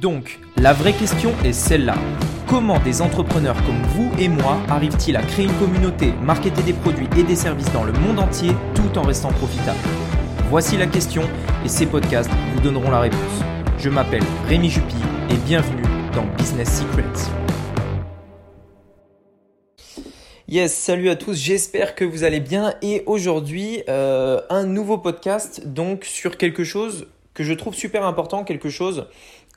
Donc, la vraie question est celle-là. Comment des entrepreneurs comme vous et moi arrivent-ils à créer une communauté, marketer des produits et des services dans le monde entier tout en restant profitables? Voici la question et ces podcasts vous donneront la réponse. Je m'appelle Rémi Jupy et bienvenue dans Business Secrets. Yes, salut à tous, j'espère que vous allez bien et aujourd'hui euh, un nouveau podcast donc sur quelque chose que je trouve super important, quelque chose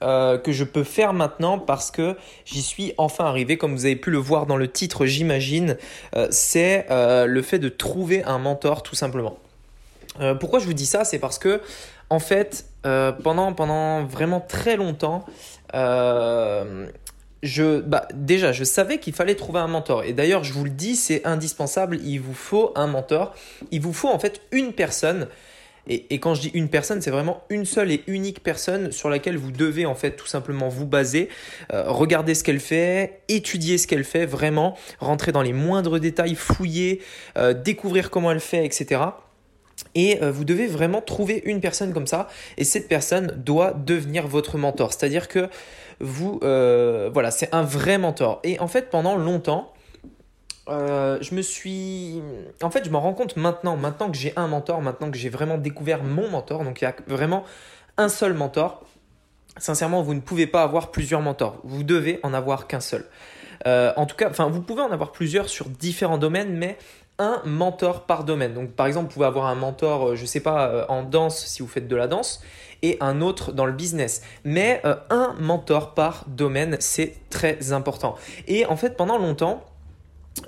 euh, que je peux faire maintenant parce que j'y suis enfin arrivé, comme vous avez pu le voir dans le titre, j'imagine, euh, c'est euh, le fait de trouver un mentor tout simplement. pourquoi je vous dis ça? C'est parce que en fait, pendant, pendant vraiment très longtemps, je, bah, déjà, je savais qu'il fallait trouver un mentor. Et d'ailleurs, je vous le dis, c'est indispensable. Il vous faut un mentor. Il vous faut en fait une personne et, quand je dis une personne, c'est vraiment une seule et unique personne sur laquelle vous devez en fait tout simplement vous baser, euh, regarder ce qu'elle fait, étudier ce qu'elle fait, vraiment rentrer dans les moindres détails, fouiller, euh, découvrir comment elle fait, etc. Et euh, vous devez vraiment trouver une personne comme ça, et cette personne doit devenir votre mentor. C'est-à-dire que vous, voilà, c'est un vrai mentor. Et en fait, pendant longtemps, euh, je me suis. En fait, je m'en rends compte maintenant, maintenant que j'ai un mentor, maintenant que j'ai vraiment découvert mon mentor, donc il y a vraiment un seul mentor. Sincèrement, vous ne pouvez pas avoir plusieurs mentors. Vous devez en avoir qu'un seul. Euh, en tout cas, vous pouvez en avoir plusieurs sur différents domaines, mais un mentor par domaine. Donc, par exemple, vous pouvez avoir un mentor, euh, je ne sais pas, en danse si vous faites de la danse, et un autre dans le business. Mais un mentor par domaine, c'est très important. Et en fait, pendant longtemps,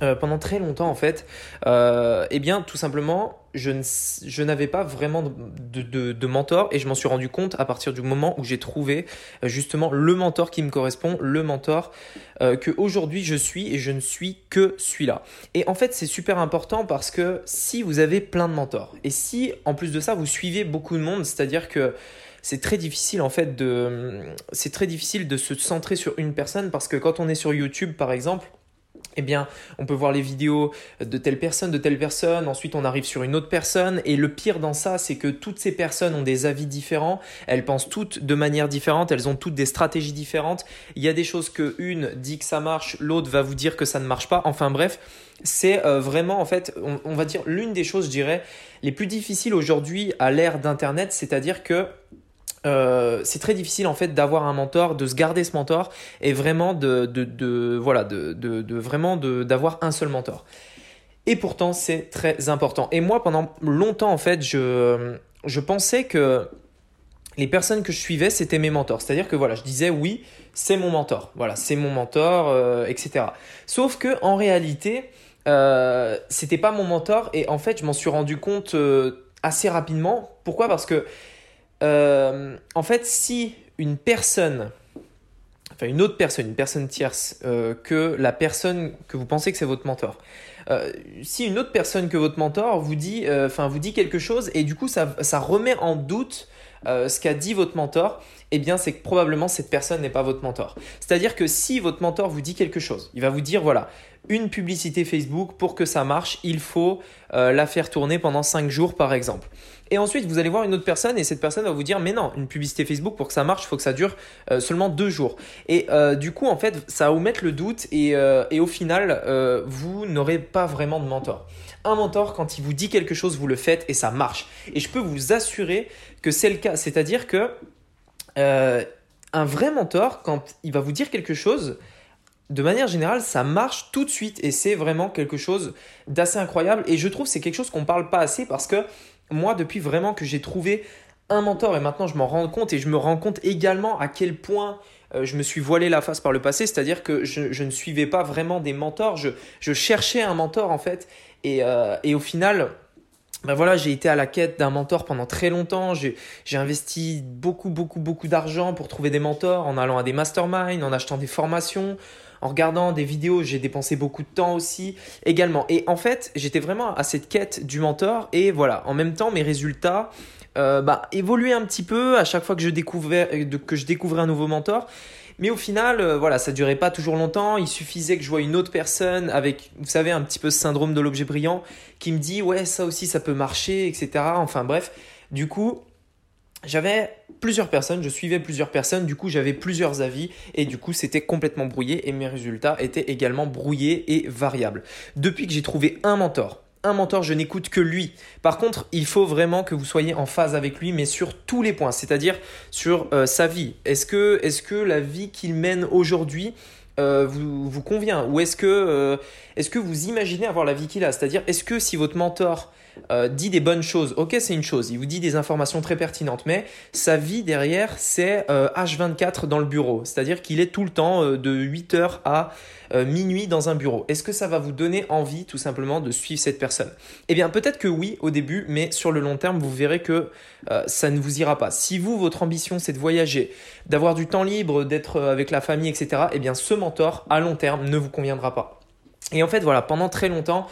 euh, pendant très longtemps en fait, euh, eh bien tout simplement, je, n'avais pas vraiment de, de, mentor et je m'en suis rendu compte à partir du moment où j'ai trouvé euh, justement le mentor qui me correspond, le mentor que aujourd'hui je suis et je ne suis que celui-là. Et en fait c'est super important parce que si vous avez plein de mentors et si en plus de ça vous suivez beaucoup de monde, c'est-à-dire que c'est très difficile en fait de c'est très difficile de se centrer sur une personne parce que quand on est sur YouTube par exemple eh bien, on peut voir les vidéos de telle personne, de telle personne, ensuite on arrive sur une autre personne, et le pire dans ça, c'est que toutes ces personnes ont des avis différents, elles pensent toutes de manière différente, elles ont toutes des stratégies différentes, il y a des choses que une dit que ça marche, l'autre va vous dire que ça ne marche pas, enfin bref, c'est euh, vraiment en fait, on va dire l'une des choses, je dirais, les plus difficiles aujourd'hui à l'ère d'Internet, c'est-à-dire que euh, c'est très difficile en fait d'avoir un mentor, de se garder ce mentor et vraiment de, voilà de, vraiment d'avoir un seul mentor. Et pourtant c'est très important. Et moi pendant longtemps en fait je, je pensais que les personnes que je suivais c'était mes mentors. C'est-à-dire que voilà je disais oui c'est mon mentor, voilà c'est mon mentor, euh, etc. Sauf que en réalité euh, c'était pas mon mentor et en fait je m'en suis rendu compte assez rapidement. Pourquoi? Parce que euh, en fait, si une personne, enfin une autre personne, une personne tierce, euh, que la personne que vous pensez que c'est votre mentor, euh, si une autre personne que votre mentor vous dit, enfin vous dit quelque chose et du coup ça, ça remet en doute ce qu'a dit votre mentor, eh bien c'est que probablement cette personne n'est pas votre mentor. C'est-à-dire que si votre mentor vous dit quelque chose, il va vous dire voilà, une publicité Facebook pour que ça marche, il faut la faire tourner pendant 5 jours par exemple. Et ensuite, vous allez voir une autre personne et cette personne va vous dire, mais non, une publicité Facebook, pour que ça marche, il faut que ça dure euh, seulement deux jours. Et euh, du coup, en fait, ça va vous mettre le doute et, euh, et au final, vous n'aurez pas vraiment de mentor. Un mentor, quand il vous dit quelque chose, vous le faites et ça marche. Et je peux vous assurer que c'est le cas. C'est-à-dire que un vrai mentor, quand il va vous dire quelque chose, de manière générale, ça marche tout de suite. Et c'est vraiment quelque chose d'assez incroyable. Et je trouve que c'est quelque chose qu'on ne parle pas assez parce que moi, depuis vraiment que j'ai trouvé un mentor, et maintenant je m'en rends compte, et je me rends compte également à quel point euh, je me suis voilé la face par le passé, c'est-à-dire que je, ne suivais pas vraiment des mentors, je, cherchais un mentor en fait, et, euh, au final, ben voilà, j'ai été à la quête d'un mentor pendant très longtemps. J'ai investi beaucoup, beaucoup, beaucoup d'argent pour trouver des mentors en allant à des masterminds, en achetant des formations, en regardant des vidéos, j'ai dépensé beaucoup de temps aussi également. Et en fait, j'étais vraiment à cette quête du mentor et voilà, en même temps, mes résultats euh, bah, évoluaient un petit peu à chaque fois que je découvrais, que je découvrais un nouveau mentor. Mais au final, euh, voilà, ça durait pas toujours longtemps. Il suffisait que je voie une autre personne avec, vous savez, un petit peu ce syndrome de l'objet brillant qui me dit, ouais, ça aussi, ça peut marcher, etc. Enfin bref, du coup, j'avais plusieurs personnes, je suivais plusieurs personnes, du coup j'avais plusieurs avis et du coup c'était complètement brouillé et mes résultats étaient également brouillés et variables. Depuis que j'ai trouvé un mentor, un mentor, je n'écoute que lui. Par contre, il faut vraiment que vous soyez en phase avec lui, mais sur tous les points, c'est-à-dire sur euh, sa vie. Est-ce que, est que la vie qu'il mène aujourd'hui euh, vous, vous, convient? Ou est-ce que, euh, que vous imaginez avoir la vie qu'il a? C'est-à-dire, est-ce que si votre mentor dit des bonnes choses, ok, c'est une chose, il vous dit des informations très pertinentes, mais sa vie derrière, c'est H24 dans le bureau, c'est-à-dire qu'il est tout le temps de 8h à minuit dans un bureau. Est-ce que ça va vous donner envie tout simplement de suivre cette personne? Eh bien, peut-être que oui au début, mais sur le long terme, vous verrez que ça ne vous ira pas. Si vous, votre ambition, c'est de voyager, d'avoir du temps libre, d'être avec la famille, etc., eh bien, ce mentor à long terme ne vous conviendra pas. Et en fait, voilà, pendant très longtemps,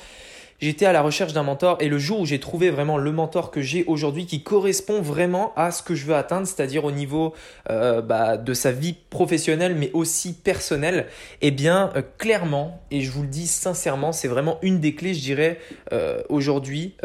j'étais à la recherche d'un mentor et le jour où j'ai trouvé vraiment le mentor que j'ai aujourd'hui qui correspond vraiment à ce que je veux atteindre, c'est-à-dire au niveau euh, bah, de sa vie professionnelle mais aussi personnelle, eh bien euh, clairement, et je vous le dis sincèrement, c'est vraiment une des clés, je dirais, euh, aujourd'hui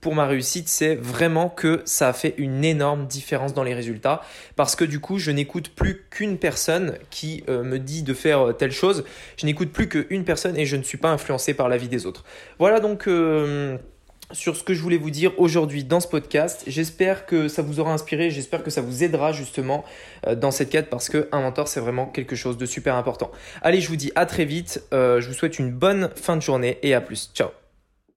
pour ma réussite, c'est vraiment que ça a fait une énorme différence dans les résultats parce que du coup, je n'écoute plus qu'une personne qui euh, me dit de faire euh, telle chose. Je n'écoute plus qu'une personne et je ne suis pas influencé par la vie des autres. Voilà donc euh, sur ce que je voulais vous dire aujourd'hui dans ce podcast. J'espère que ça vous aura inspiré, j'espère que ça vous aidera justement dans cette quête parce qu'un mentor c'est vraiment quelque chose de super important. Allez, je vous dis à très vite, je vous souhaite une bonne fin de journée et à plus. Ciao